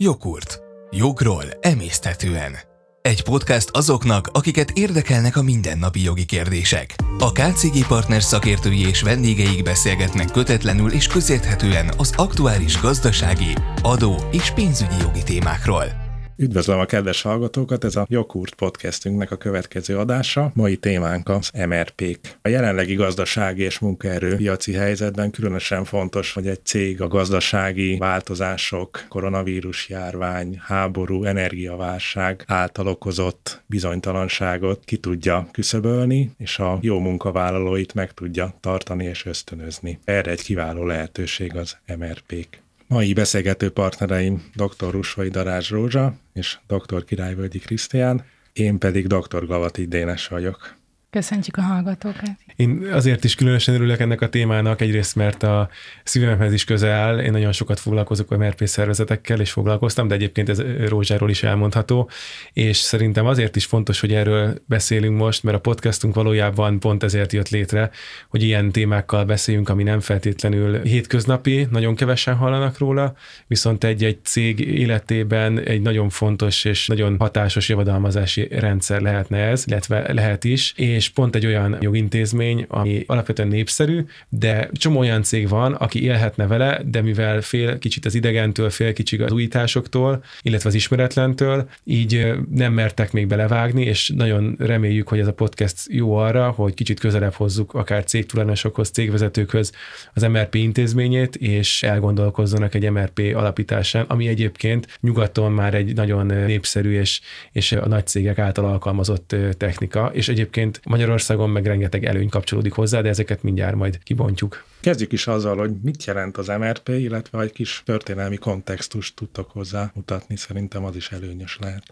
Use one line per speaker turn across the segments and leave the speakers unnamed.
Jogurt. Jogról emészthetően. Egy podcast azoknak, akiket érdekelnek a mindennapi jogi kérdések. A KCG Partners szakértői és vendégeik beszélgetnek kötetlenül és közérthetően az aktuális gazdasági, adó és pénzügyi jogi témákról.
Üdvözlöm a kedves hallgatókat, ez a Jogurt podcastünknek a következő adása. Mai témánk az MRP-k. A jelenlegi gazdasági és munkaerő piaci helyzetben különösen fontos, hogy egy cég a gazdasági változások, koronavírus járvány, háború, energiaválság által okozott bizonytalanságot ki tudja küszöbölni, és a jó munkavállalóit meg tudja tartani és ösztönözni. Erre egy kiváló lehetőség az MRP-k. Mai beszélgető partnereim dr. Rusvai Darázs Rózsa és dr. Királyvölgyi Krisztián, én pedig dr. Gavati Dénes vagyok.
Köszöntjük a hallgatókat.
Én azért is különösen örülök ennek a témának, egyrészt mert a szívemhez is közel áll, én nagyon sokat foglalkozok a MRP szervezetekkel, és foglalkoztam, de egyébként ez Rózsáról is elmondható, és szerintem azért is fontos, hogy erről beszélünk most, mert a podcastunk valójában pont ezért jött létre, hogy ilyen témákkal beszéljünk, ami nem feltétlenül hétköznapi, nagyon kevesen hallanak róla, viszont egy-egy cég életében egy nagyon fontos és nagyon hatásos javadalmazási rendszer lehetne ez, illetve lehet is, és pont egy olyan jogintézmény, ami alapvetően népszerű, de csomó olyan cég van, aki élhetne vele, de mivel fél kicsit az idegentől, fél kicsit az újításoktól, illetve az ismeretlentől, így nem mertek még belevágni, és nagyon reméljük, hogy ez a podcast jó arra, hogy kicsit közelebb hozzuk akár cégtulajdonosokhoz, cégvezetőkhöz az MRP intézményét, és elgondolkozzanak egy MRP alapításán, ami egyébként nyugaton már egy nagyon népszerű és, és a nagy cégek által alkalmazott technika, és egyébként Magyarországon meg rengeteg előny kapcsolódik hozzá, de ezeket mindjárt majd kibontjuk.
Kezdjük is azzal, hogy mit jelent az MRP, illetve egy kis történelmi kontextust tudtok hozzá mutatni, szerintem az is előnyös lehet.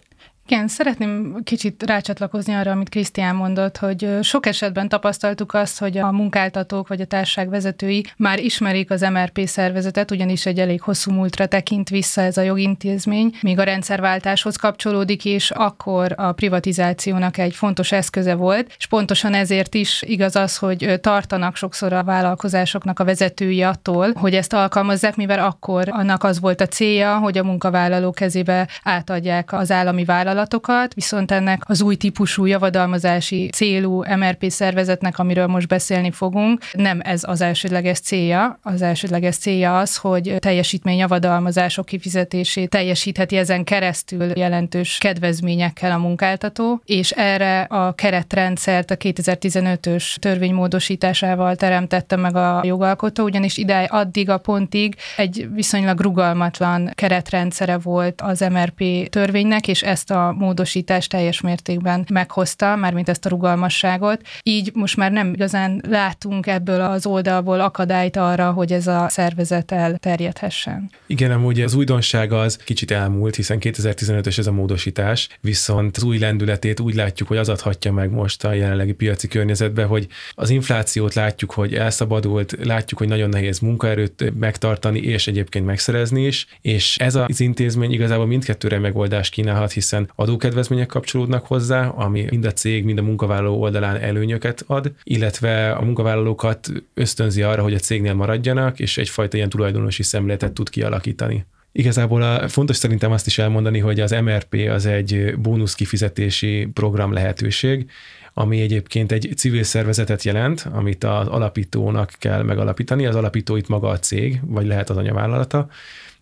Igen, szeretném kicsit rácsatlakozni arra, amit Krisztián mondott, hogy sok esetben tapasztaltuk azt, hogy a munkáltatók vagy a társaság vezetői már ismerik az MRP szervezetet, ugyanis egy elég hosszú múltra tekint vissza ez a jogintézmény, míg a rendszerváltáshoz kapcsolódik, és akkor a privatizációnak egy fontos eszköze volt, és pontosan ezért is igaz az, hogy tartanak sokszor a vállalkozásoknak a vezetői attól, hogy ezt alkalmazzák, mivel akkor annak az volt a célja, hogy a munkavállaló kezébe átadják az állami vállalatot, vállalatokat, viszont ennek az új típusú javadalmazási célú MRP szervezetnek, amiről most beszélni fogunk, nem ez az elsődleges célja. Az elsődleges célja az, hogy teljesítmény javadalmazások kifizetését teljesítheti ezen keresztül jelentős kedvezményekkel a munkáltató, és erre a keretrendszert a 2015-ös törvénymódosításával teremtette meg a jogalkotó, ugyanis ide addig a pontig egy viszonylag rugalmatlan keretrendszere volt az MRP törvénynek, és ezt a módosítást teljes mértékben meghozta, mármint ezt a rugalmasságot. Így most már nem igazán látunk ebből az oldalból akadályt arra, hogy ez a szervezet elterjedhessen.
Igen, amúgy az újdonság az kicsit elmúlt, hiszen 2015-ös ez a módosítás, viszont az új lendületét úgy látjuk, hogy az adhatja meg most a jelenlegi piaci környezetbe, hogy az inflációt látjuk, hogy elszabadult, látjuk, hogy nagyon nehéz munkaerőt megtartani és egyébként megszerezni is, és ez az intézmény igazából mindkettőre megoldást kínálhat, hiszen adókedvezmények kapcsolódnak hozzá, ami mind a cég, mind a munkavállaló oldalán előnyöket ad, illetve a munkavállalókat ösztönzi arra, hogy a cégnél maradjanak, és egyfajta ilyen tulajdonosi szemléletet tud kialakítani. Igazából a, fontos szerintem azt is elmondani, hogy az MRP az egy bónusz kifizetési program lehetőség, ami egyébként egy civil szervezetet jelent, amit az alapítónak kell megalapítani. Az alapító itt maga a cég, vagy lehet az anyavállalata,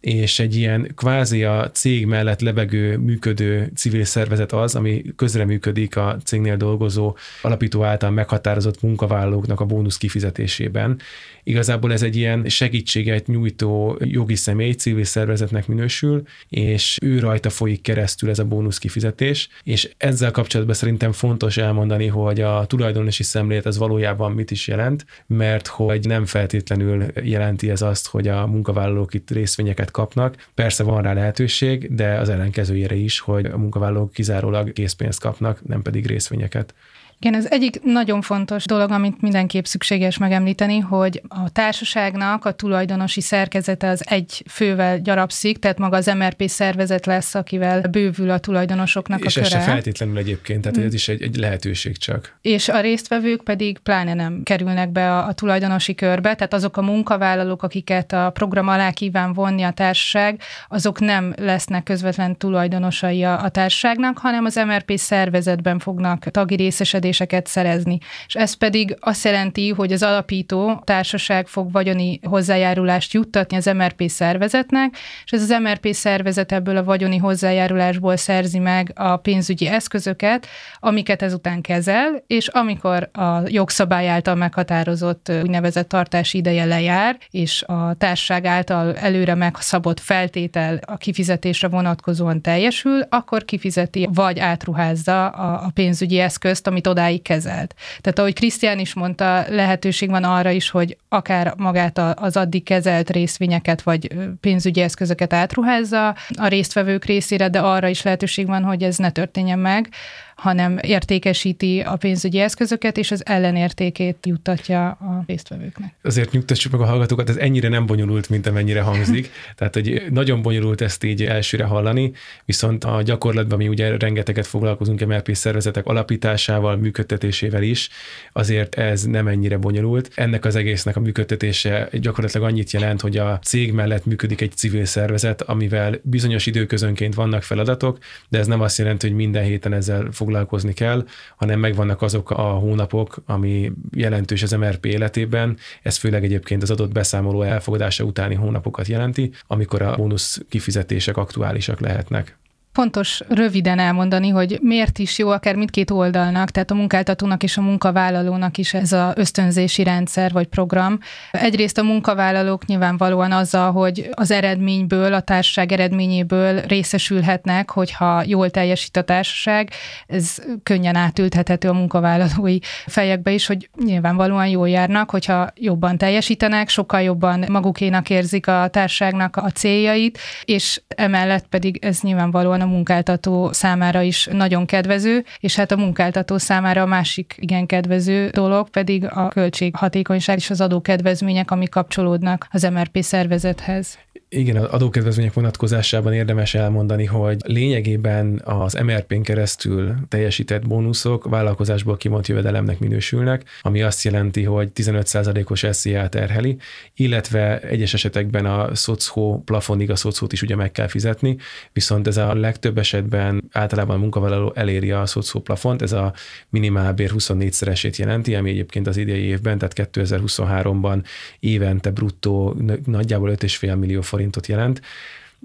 és egy ilyen kvázi a cég mellett lebegő, működő civil szervezet az, ami közreműködik a cégnél dolgozó alapító által meghatározott munkavállalóknak a bónusz kifizetésében. Igazából ez egy ilyen segítséget nyújtó jogi személy, civil szervezetnek minősül, és ő rajta folyik keresztül ez a bónusz kifizetés, és ezzel kapcsolatban szerintem fontos elmondani, hogy a tulajdonosi szemlélet az valójában mit is jelent, mert hogy nem feltétlenül jelenti ez azt, hogy a munkavállalók itt részvényeket kapnak. Persze van rá lehetőség, de az ellenkezőjére is, hogy a munkavállalók kizárólag készpénzt kapnak, nem pedig részvényeket.
Igen, ez egyik nagyon fontos dolog, amit mindenképp szükséges megemlíteni, hogy a társaságnak a tulajdonosi szerkezete az egy fővel gyarapszik, tehát maga az MRP szervezet lesz, akivel bővül a tulajdonosoknak
és
a köre.
És ez se feltétlenül egyébként, tehát mm. ez is egy, egy lehetőség csak.
És a résztvevők pedig pláne nem kerülnek be a, a tulajdonosi körbe, tehát azok a munkavállalók, akiket a program alá kíván vonni a társaság, azok nem lesznek közvetlen tulajdonosai a, a társaságnak, hanem az MRP szervezetben fognak tagi részesedés fizetéseket szerezni. És ez pedig azt jelenti, hogy az alapító társaság fog vagyoni hozzájárulást juttatni az MRP szervezetnek, és ez az MRP szervezet ebből a vagyoni hozzájárulásból szerzi meg a pénzügyi eszközöket, amiket ezután kezel, és amikor a jogszabály által meghatározott úgynevezett tartási ideje lejár, és a társaság által előre megszabott feltétel a kifizetésre vonatkozóan teljesül, akkor kifizeti vagy átruházza a, pénzügyi eszközt, amit odáig kezelt. Tehát ahogy Krisztián is mondta, lehetőség van arra is, hogy akár magát az addig kezelt részvényeket vagy pénzügyi eszközöket átruházza a résztvevők részére, de arra is lehetőség van, hogy ez ne történjen meg, hanem értékesíti a pénzügyi eszközöket, és az ellenértékét juttatja a résztvevőknek.
Azért nyugtassuk meg a hallgatókat, ez ennyire nem bonyolult, mint amennyire hangzik. Tehát, hogy nagyon bonyolult ezt így elsőre hallani, viszont a gyakorlatban mi ugye rengeteget foglalkozunk MLP szervezetek alapításával, működtetésével is, azért ez nem ennyire bonyolult. Ennek az egésznek a működtetése gyakorlatilag annyit jelent, hogy a cég mellett működik egy civil szervezet, amivel bizonyos időközönként vannak feladatok, de ez nem azt jelenti, hogy minden héten ezzel foglalkozni kell, hanem megvannak azok a hónapok, ami jelentős az MRP életében. Ez főleg egyébként az adott beszámoló elfogadása utáni hónapokat jelenti, amikor a bónusz kifizetések aktuálisak lehetnek.
Fontos röviden elmondani, hogy miért is jó akár mindkét oldalnak, tehát a munkáltatónak és a munkavállalónak is ez az ösztönzési rendszer vagy program. Egyrészt a munkavállalók nyilvánvalóan azzal, hogy az eredményből, a társaság eredményéből részesülhetnek, hogyha jól teljesít a társaság, ez könnyen átülthethető a munkavállalói fejekbe is, hogy nyilvánvalóan jól járnak, hogyha jobban teljesítenek, sokkal jobban magukénak érzik a társaságnak a céljait, és emellett pedig ez nyilvánvalóan a munkáltató számára is nagyon kedvező, és hát a munkáltató számára a másik igen kedvező dolog pedig a költséghatékonyság és az adókedvezmények, ami kapcsolódnak az MRP szervezethez.
Igen, az adókedvezmények vonatkozásában érdemes elmondani, hogy lényegében az MRP-n keresztül teljesített bónuszok vállalkozásból kimont jövedelemnek minősülnek, ami azt jelenti, hogy 15%-os SZIA terheli, illetve egyes esetekben a szocó plafonig a szocót is ugye meg kell fizetni, viszont ez a legtöbb esetben általában a munkavállaló eléri a szocó plafont, ez a minimálbér 24-szeresét jelenti, ami egyébként az idei évben, tehát 2023-ban évente bruttó nagyjából 5,5 millió forintot jelent,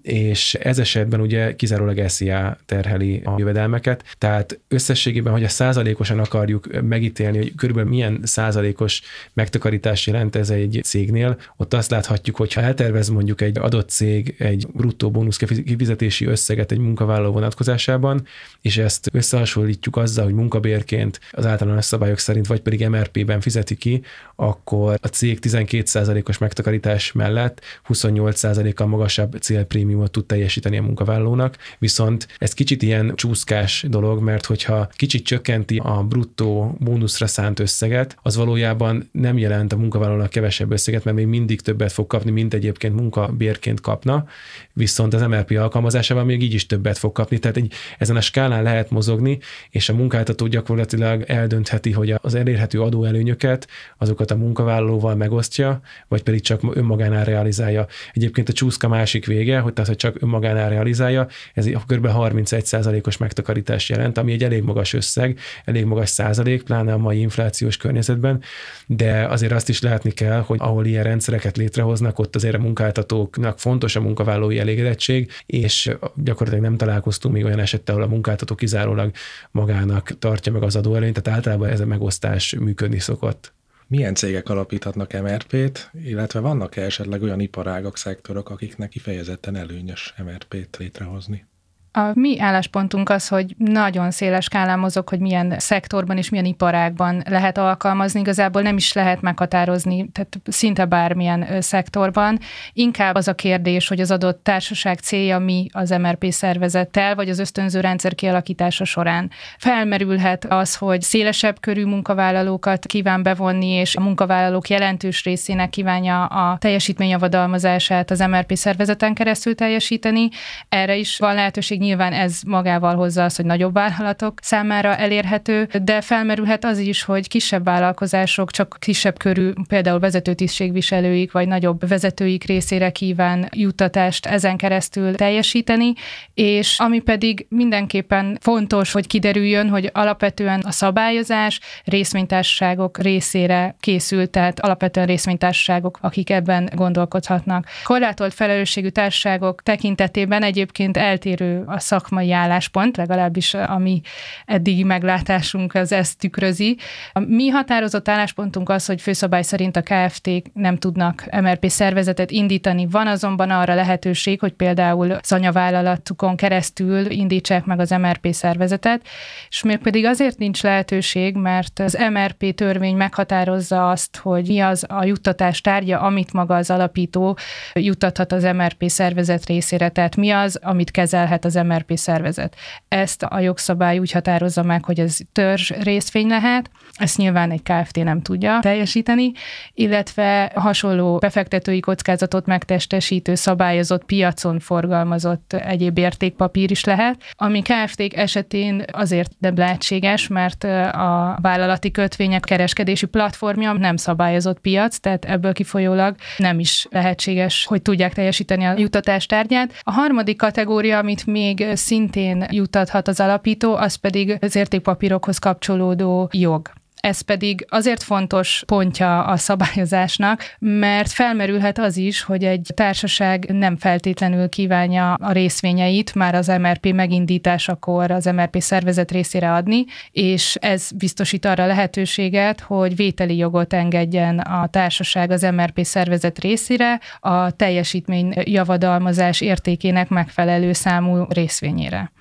és ez esetben ugye kizárólag SZIA terheli a jövedelmeket, tehát összességében, hogy a százalékosan akarjuk megítélni, hogy körülbelül milyen százalékos megtakarítás jelent ez egy cégnél, ott azt láthatjuk, hogy ha eltervez mondjuk egy adott cég egy bruttó bónusz kifizetési összeget egy munkavállaló vonatkozásában, és ezt összehasonlítjuk azzal, hogy munkabérként az általános szabályok szerint, vagy pedig MRP-ben fizeti ki, akkor a cég 12%-os megtakarítás mellett 28%-kal magasabb célprémium prémiumot tud teljesíteni a munkavállalónak, viszont ez kicsit ilyen csúszkás dolog, mert hogyha kicsit csökkenti a bruttó bónuszra szánt összeget, az valójában nem jelent a munkavállalónak kevesebb összeget, mert még mindig többet fog kapni, mint egyébként munkabérként kapna, viszont az MLP alkalmazásával még így is többet fog kapni. Tehát egy, ezen a skálán lehet mozogni, és a munkáltató gyakorlatilag eldöntheti, hogy az elérhető adóelőnyöket azokat a munkavállalóval megosztja, vagy pedig csak önmagánál realizálja. Egyébként a csúszka másik vége, hogy tehát hogy csak önmagánál realizálja, ez kb. 31%-os megtakarítás jelent, ami egy elég magas összeg, elég magas százalék, pláne a mai inflációs környezetben, de azért azt is látni kell, hogy ahol ilyen rendszereket létrehoznak, ott azért a munkáltatóknak fontos a munkavállalói elégedettség, és gyakorlatilag nem találkoztunk még olyan esettel, ahol a munkáltató kizárólag magának tartja meg az adóelőnyt, tehát általában ez a megosztás működni szokott
milyen cégek alapíthatnak MRP-t, illetve vannak-e esetleg olyan iparágak, szektorok, akiknek kifejezetten előnyös MRP-t létrehozni?
A mi álláspontunk az, hogy nagyon széles skálán mozog, hogy milyen szektorban és milyen iparágban lehet alkalmazni. Igazából nem is lehet meghatározni, tehát szinte bármilyen szektorban. Inkább az a kérdés, hogy az adott társaság célja mi az MRP szervezettel, vagy az ösztönző rendszer kialakítása során. Felmerülhet az, hogy szélesebb körű munkavállalókat kíván bevonni, és a munkavállalók jelentős részének kívánja a teljesítményjavadalmazását az MRP szervezeten keresztül teljesíteni. Erre is van lehetőség nyilván ez magával hozza az, hogy nagyobb vállalatok számára elérhető, de felmerülhet az is, hogy kisebb vállalkozások csak kisebb körű, például vezetőtisztségviselőik vagy nagyobb vezetőik részére kíván juttatást ezen keresztül teljesíteni, és ami pedig mindenképpen fontos, hogy kiderüljön, hogy alapvetően a szabályozás részvénytársaságok részére készült, tehát alapvetően részvénytársaságok, akik ebben gondolkodhatnak. Korlátolt felelősségű társaságok tekintetében egyébként eltérő a szakmai álláspont, legalábbis a mi eddigi meglátásunk az ezt tükrözi. A mi határozott álláspontunk az, hogy főszabály szerint a kft nem tudnak MRP szervezetet indítani. Van azonban arra lehetőség, hogy például az anyavállalatukon keresztül indítsák meg az MRP szervezetet, és még pedig azért nincs lehetőség, mert az MRP törvény meghatározza azt, hogy mi az a juttatás tárgya, amit maga az alapító juttathat az MRP szervezet részére, tehát mi az, amit kezelhet az MRP szervezet. Ezt a jogszabály úgy határozza meg, hogy ez törzs részvény lehet, ezt nyilván egy KFT nem tudja teljesíteni, illetve hasonló befektetői kockázatot megtestesítő szabályozott piacon forgalmazott egyéb értékpapír is lehet, ami kft esetén azért nem lehetséges, mert a vállalati kötvények kereskedési platformja nem szabályozott piac, tehát ebből kifolyólag nem is lehetséges, hogy tudják teljesíteni a jutatás tárgyát. A harmadik kategória, amit még még szintén jutathat az alapító, az pedig az értékpapírokhoz kapcsolódó jog. Ez pedig azért fontos pontja a szabályozásnak, mert felmerülhet az is, hogy egy társaság nem feltétlenül kívánja a részvényeit már az MRP megindításakor az MRP szervezet részére adni, és ez biztosít arra lehetőséget, hogy vételi jogot engedjen a társaság az MRP szervezet részére a teljesítmény javadalmazás értékének megfelelő számú részvényére.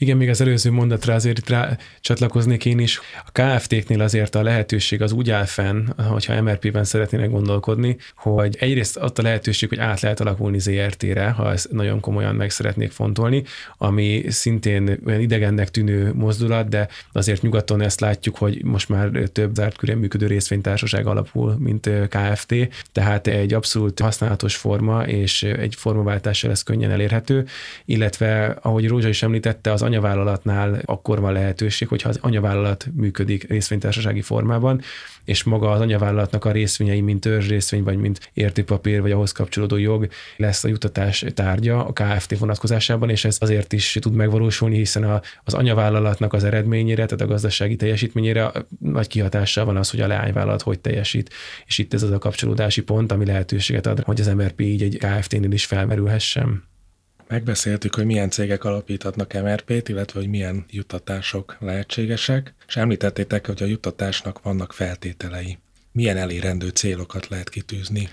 Igen, még az előző mondatra azért itt rá csatlakoznék én is. A KFT-knél azért a lehetőség az úgy áll fenn, hogyha MRP-ben szeretnének gondolkodni, hogy egyrészt ott a lehetőség, hogy át lehet alakulni ZRT-re, ha ezt nagyon komolyan meg szeretnék fontolni, ami szintén olyan idegennek tűnő mozdulat, de azért nyugaton ezt látjuk, hogy most már több zárt körén működő részvénytársaság alapul, mint KFT, tehát egy abszolút használatos forma, és egy formaváltással ez könnyen elérhető, illetve ahogy Rózsa is említette, az anyavállalatnál akkor van lehetőség, hogyha az anyavállalat működik részvénytársasági formában, és maga az anyavállalatnak a részvényei, mint részvény, vagy mint értékpapír, vagy ahhoz kapcsolódó jog lesz a jutatás tárgya a KFT vonatkozásában, és ez azért is tud megvalósulni, hiszen a, az anyavállalatnak az eredményére, tehát a gazdasági teljesítményére nagy kihatással van az, hogy a leányvállalat hogy teljesít. És itt ez az a kapcsolódási pont, ami lehetőséget ad, hogy az MRP így egy KFT-nél is felmerülhessen.
Megbeszéltük, hogy milyen cégek alapíthatnak MRP-t, illetve hogy milyen juttatások lehetségesek, és említettétek, hogy a juttatásnak vannak feltételei. Milyen elérendő célokat lehet kitűzni?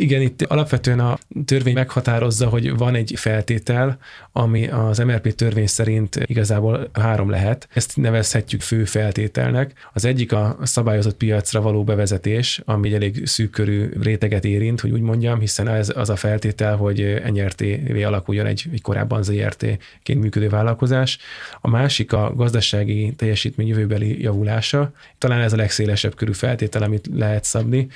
Igen, itt alapvetően a törvény meghatározza, hogy van egy feltétel, ami az MRP törvény szerint igazából három lehet. Ezt nevezhetjük fő feltételnek. Az egyik a szabályozott piacra való bevezetés, ami egy elég szűk körű réteget érint, hogy úgy mondjam, hiszen ez az a feltétel, hogy NRT-vé alakuljon egy, egy korábban ZRT-ként működő vállalkozás. A másik a gazdasági teljesítmény jövőbeli javulása. Talán ez a legszélesebb körű feltétel, amit lehet szabni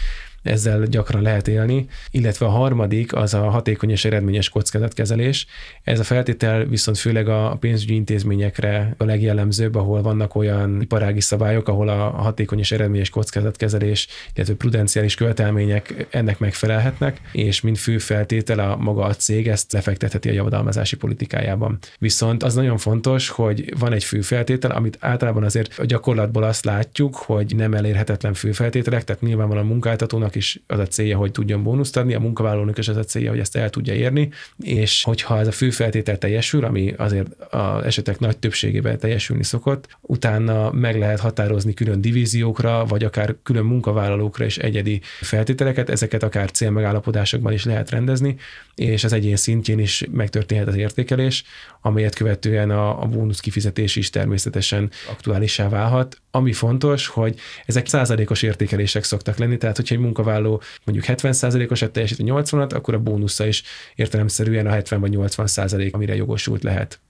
ezzel gyakran lehet élni, illetve a harmadik az a hatékony és eredményes kockázatkezelés. Ez a feltétel viszont főleg a pénzügyi intézményekre a legjellemzőbb, ahol vannak olyan iparági szabályok, ahol a hatékony és eredményes kockázatkezelés, illetve prudenciális követelmények ennek megfelelhetnek, és mint fő feltétel a maga a cég ezt lefektetheti a javadalmazási politikájában. Viszont az nagyon fontos, hogy van egy fő feltétel, amit általában azért a gyakorlatból azt látjuk, hogy nem elérhetetlen fő feltételek, tehát nyilvánvalóan a munkáltatónak munkavállalónak is az a célja, hogy tudjon bónuszt adni, a munkavállalónak is az a célja, hogy ezt el tudja érni, és hogyha ez a fő feltétel teljesül, ami azért az esetek nagy többségében teljesülni szokott, utána meg lehet határozni külön divíziókra, vagy akár külön munkavállalókra is egyedi feltételeket, ezeket akár célmegállapodásokban is lehet rendezni, és az egyén szintjén is megtörténhet az értékelés, amelyet követően a, a bónusz kifizetés is természetesen aktuálisá válhat. Ami fontos, hogy ezek százalékos értékelések szoktak lenni, tehát hogyha egy munkavállaló mondjuk 70 százalékosat teljesít a 80-at, akkor a bónusza is értelemszerűen a 70 vagy 80 százalék, amire jogosult lehet.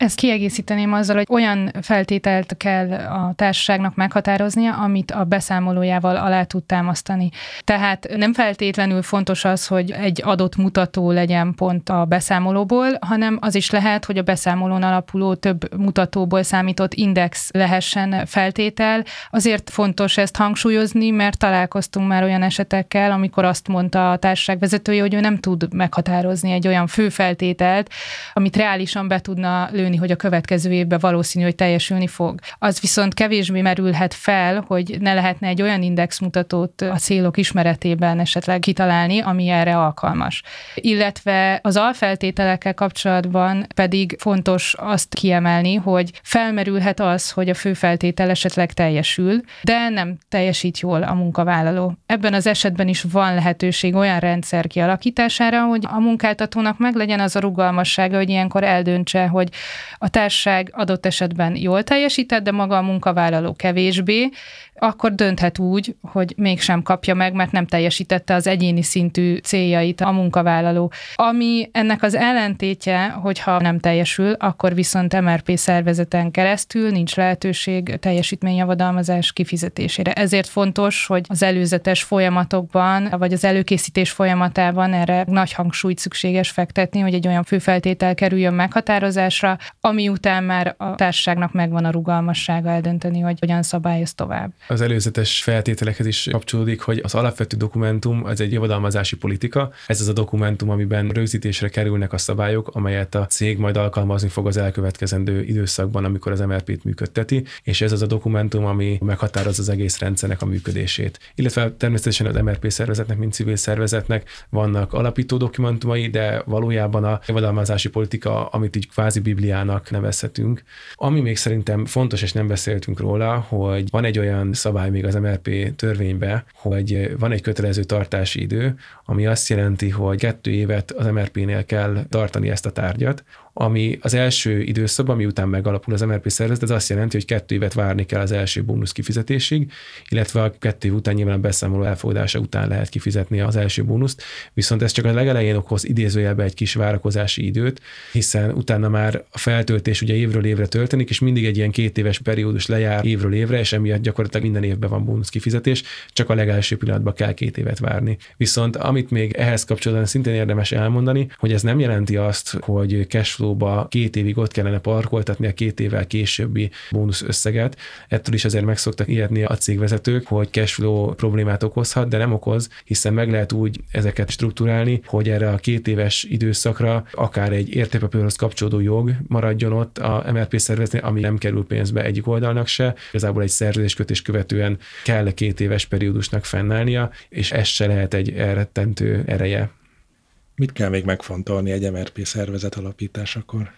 Ezt kiegészíteném azzal, hogy olyan feltételt kell a társaságnak meghatároznia, amit a beszámolójával alá tud támasztani. Tehát nem feltétlenül fontos az, hogy egy adott mutató legyen pont a beszámolóból, hanem az is lehet, hogy a beszámolón alapuló több mutatóból számított index lehessen feltétel. Azért fontos ezt hangsúlyozni, mert találkoztunk már olyan esetekkel, amikor azt mondta a társaság vezetője, hogy ő nem tud meghatározni egy olyan fő feltételt, amit reálisan be tudna lőni felmerülni, hogy a következő évben valószínű, hogy teljesülni fog. Az viszont kevésbé merülhet fel, hogy ne lehetne egy olyan indexmutatót a célok ismeretében esetleg kitalálni, ami erre alkalmas. Illetve az alfeltételekkel kapcsolatban pedig fontos azt kiemelni, hogy felmerülhet az, hogy a fő feltétel esetleg teljesül, de nem teljesít jól a munkavállaló. Ebben az esetben is van lehetőség olyan rendszer kialakítására, hogy a munkáltatónak meglegyen az a rugalmassága, hogy ilyenkor eldöntse, hogy a társaság adott esetben jól teljesített, de maga a munkavállaló kevésbé, akkor dönthet úgy, hogy mégsem kapja meg, mert nem teljesítette az egyéni szintű céljait a munkavállaló. Ami ennek az ellentétje, hogyha nem teljesül, akkor viszont MRP szervezeten keresztül nincs lehetőség teljesítményjavadalmazás kifizetésére. Ezért fontos, hogy az előzetes folyamatokban, vagy az előkészítés folyamatában erre nagy hangsúlyt szükséges fektetni, hogy egy olyan főfeltétel kerüljön meghatározásra, ami után már a társaságnak megvan a rugalmassága eldönteni, hogy hogyan szabályoz tovább
az előzetes feltételekhez is kapcsolódik, hogy az alapvető dokumentum az egy javadalmazási politika. Ez az a dokumentum, amiben rögzítésre kerülnek a szabályok, amelyet a cég majd alkalmazni fog az elkövetkezendő időszakban, amikor az MRP-t működteti, és ez az a dokumentum, ami meghatároz az egész rendszernek a működését. Illetve természetesen az MRP szervezetnek, mint civil szervezetnek vannak alapító dokumentumai, de valójában a javadalmazási politika, amit így kvázi bibliának nevezhetünk. Ami még szerintem fontos, és nem beszéltünk róla, hogy van egy olyan szabály még az MRP törvénybe, hogy van egy kötelező tartási idő, ami azt jelenti, hogy kettő évet az MRP-nél kell tartani ezt a tárgyat, ami az első időszakban, miután megalapul az MRP szervezet, ez azt jelenti, hogy kettő évet várni kell az első bónusz kifizetésig, illetve a kettő év után nyilván a beszámoló elfogadása után lehet kifizetni az első bónuszt, viszont ez csak a legelején okoz idézőjelbe egy kis várakozási időt, hiszen utána már a feltöltés ugye évről évre történik, és mindig egy ilyen két éves periódus lejár évről évre, és emiatt gyakorlatilag minden évben van bónusz kifizetés, csak a legelső pillanatban kell két évet várni. Viszont amit még ehhez kapcsolatban szintén érdemes elmondani, hogy ez nem jelenti azt, hogy cash cashflow-ba két évig ott kellene parkoltatni a két évvel későbbi bónusz összeget. Ettől is azért meg szoktak ijedni a cégvezetők, hogy cashflow problémát okozhat, de nem okoz, hiszen meg lehet úgy ezeket strukturálni, hogy erre a két éves időszakra akár egy értékpapírhoz kapcsolódó jog maradjon ott a MRP szervezetnél, ami nem kerül pénzbe egyik oldalnak se. Igazából egy szerződéskötés követően kell két éves periódusnak fennállnia, és ez se lehet egy elrettentő ereje
Mit kell még megfontolni egy MRP szervezet alapításakor?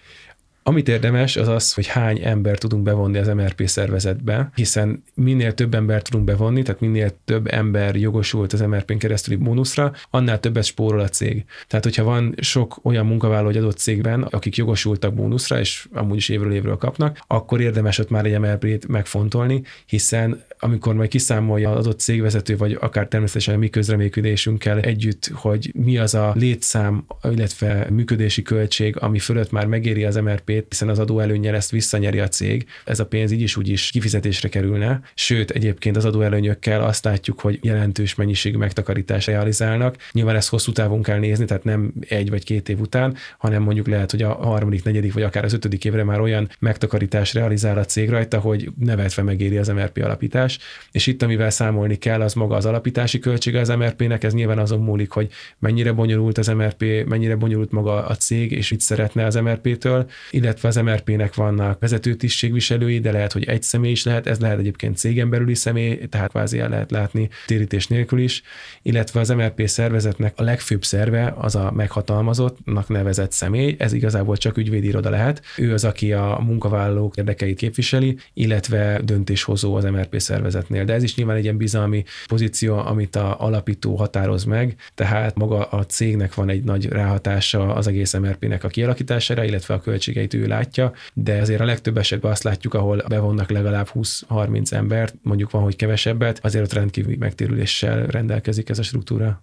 Amit érdemes, az az, hogy hány ember tudunk bevonni az MRP szervezetbe, hiszen minél több ember tudunk bevonni, tehát minél több ember jogosult az MRP-n keresztüli bónuszra, annál többet spórol a cég. Tehát, hogyha van sok olyan munkavállaló egy adott cégben, akik jogosultak bónuszra, és amúgy is évről évről kapnak, akkor érdemes ott már egy MRP-t megfontolni, hiszen amikor majd kiszámolja az adott cégvezető, vagy akár természetesen a mi közreműködésünkkel együtt, hogy mi az a létszám, illetve működési költség, ami fölött már megéri az MRP-t, hiszen az adóelőnyel ezt visszanyeri a cég, ez a pénz így is úgy is kifizetésre kerülne. Sőt, egyébként az adóelőnyökkel azt látjuk, hogy jelentős mennyiségű megtakarítást realizálnak. Nyilván ezt hosszú távon kell nézni, tehát nem egy vagy két év után, hanem mondjuk lehet, hogy a harmadik, negyedik vagy akár az ötödik évre már olyan megtakarítás realizál a cég rajta, hogy nevetve megéri az MRP alapítás alapítás, és itt amivel számolni kell, az maga az alapítási költsége az MRP-nek, ez nyilván azon múlik, hogy mennyire bonyolult az MRP, mennyire bonyolult maga a cég, és mit szeretne az MRP-től, illetve az MRP-nek vannak vezető tisztségviselői, de lehet, hogy egy személy is lehet, ez lehet egyébként cégen belüli személy, tehát kvázi el lehet látni térítés nélkül is, illetve az MRP szervezetnek a legfőbb szerve az a meghatalmazottnak nevezett személy, ez igazából csak ügyvédiroda lehet. Ő az, aki a munkavállalók érdekeit képviseli, illetve döntéshozó az MRP szervezetnél. De ez is nyilván egy ilyen bizalmi pozíció, amit a alapító határoz meg, tehát maga a cégnek van egy nagy ráhatása az egész MRP-nek a kialakítására, illetve a költségeit ő látja, de azért a legtöbb esetben azt látjuk, ahol bevonnak legalább 20-30 embert, mondjuk van, hogy kevesebbet, azért ott rendkívül megtérüléssel rendelkezik ez a struktúra.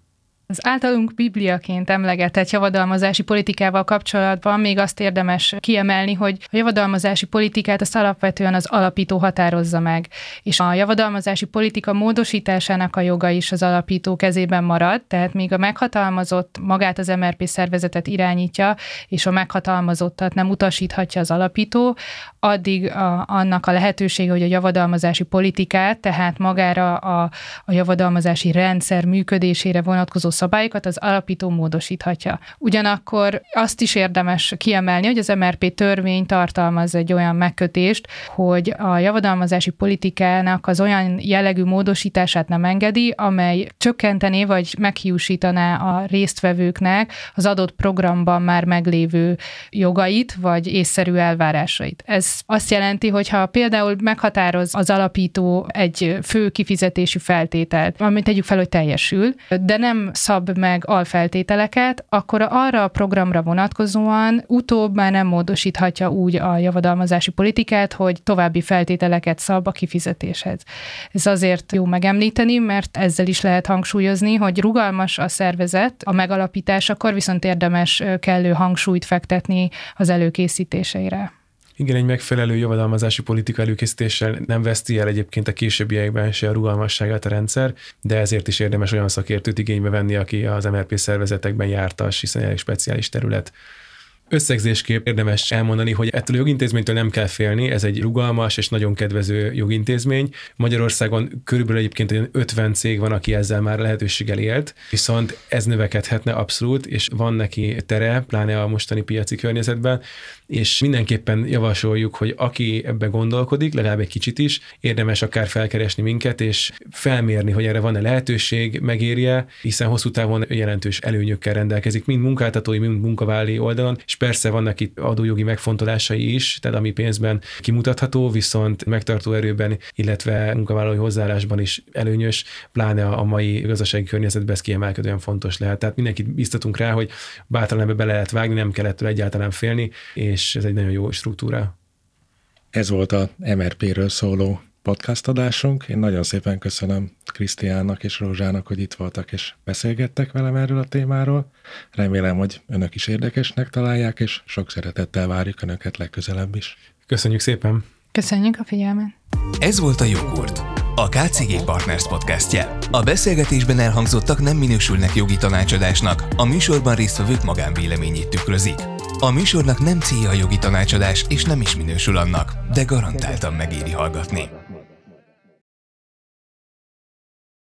Az általunk bibliaként emlegetett javadalmazási politikával kapcsolatban még azt érdemes kiemelni, hogy a javadalmazási politikát az alapvetően az alapító határozza meg, és a javadalmazási politika módosításának a joga is az alapító kezében marad, tehát még a meghatalmazott magát az MRP szervezetet irányítja, és a meghatalmazottat nem utasíthatja az alapító, addig a, annak a lehetősége, hogy a javadalmazási politikát, tehát magára a, a javadalmazási rendszer működésére vonatkozó szabályokat az alapító módosíthatja. Ugyanakkor azt is érdemes kiemelni, hogy az MRP törvény tartalmaz egy olyan megkötést, hogy a javadalmazási politikának az olyan jellegű módosítását nem engedi, amely csökkentené vagy meghiúsítaná a résztvevőknek az adott programban már meglévő jogait vagy észszerű elvárásait. Ez azt jelenti, hogy ha például meghatároz az alapító egy fő kifizetési feltételt, amit tegyük fel, hogy teljesül, de nem szab meg alfeltételeket, akkor arra a programra vonatkozóan utóbb már nem módosíthatja úgy a javadalmazási politikát, hogy további feltételeket szab a kifizetéshez. Ez azért jó megemlíteni, mert ezzel is lehet hangsúlyozni, hogy rugalmas a szervezet a megalapításakor, viszont érdemes kellő hangsúlyt fektetni az előkészítéseire.
Igen, egy megfelelő javadalmazási politika előkészítéssel nem veszti el egyébként a későbbiekben se a rugalmasságát a rendszer, de ezért is érdemes olyan szakértőt igénybe venni, aki az MRP szervezetekben jártas, hiszen egy speciális terület. Összegzésképp érdemes elmondani, hogy ettől a jogintézménytől nem kell félni, ez egy rugalmas és nagyon kedvező jogintézmény. Magyarországon körülbelül egyébként 50 cég van, aki ezzel már lehetőséggel élt, viszont ez növekedhetne abszolút, és van neki tere, pláne a mostani piaci környezetben, és mindenképpen javasoljuk, hogy aki ebbe gondolkodik, legalább egy kicsit is, érdemes akár felkeresni minket, és felmérni, hogy erre van-e lehetőség, megérje, hiszen hosszú távon jelentős előnyökkel rendelkezik, mind munkáltatói, mind munkavállali oldalon, és persze vannak itt adójogi megfontolásai is, tehát ami pénzben kimutatható, viszont megtartó erőben, illetve munkavállalói hozzáállásban is előnyös, pláne a mai gazdasági környezetben ez kiemelkedően fontos lehet. Tehát mindenkit biztatunk rá, hogy bátran ebbe bele lehet vágni, nem kell ettől egyáltalán félni, és ez egy nagyon jó struktúra.
Ez volt a MRP-ről szóló podcast adásunk. Én nagyon szépen köszönöm Krisztiánnak és Rózsának, hogy itt voltak és beszélgettek velem erről a témáról. Remélem, hogy önök is érdekesnek találják, és sok szeretettel várjuk önöket legközelebb is.
Köszönjük szépen!
Köszönjük a figyelmet!
Ez volt a Jogurt, a KCG Partners podcastje. A beszélgetésben elhangzottak nem minősülnek jogi tanácsadásnak, a műsorban résztvevők magánvéleményét tükrözik. A műsornak nem célja a jogi tanácsadás, és nem is minősül annak, de garantáltan megéri hallgatni.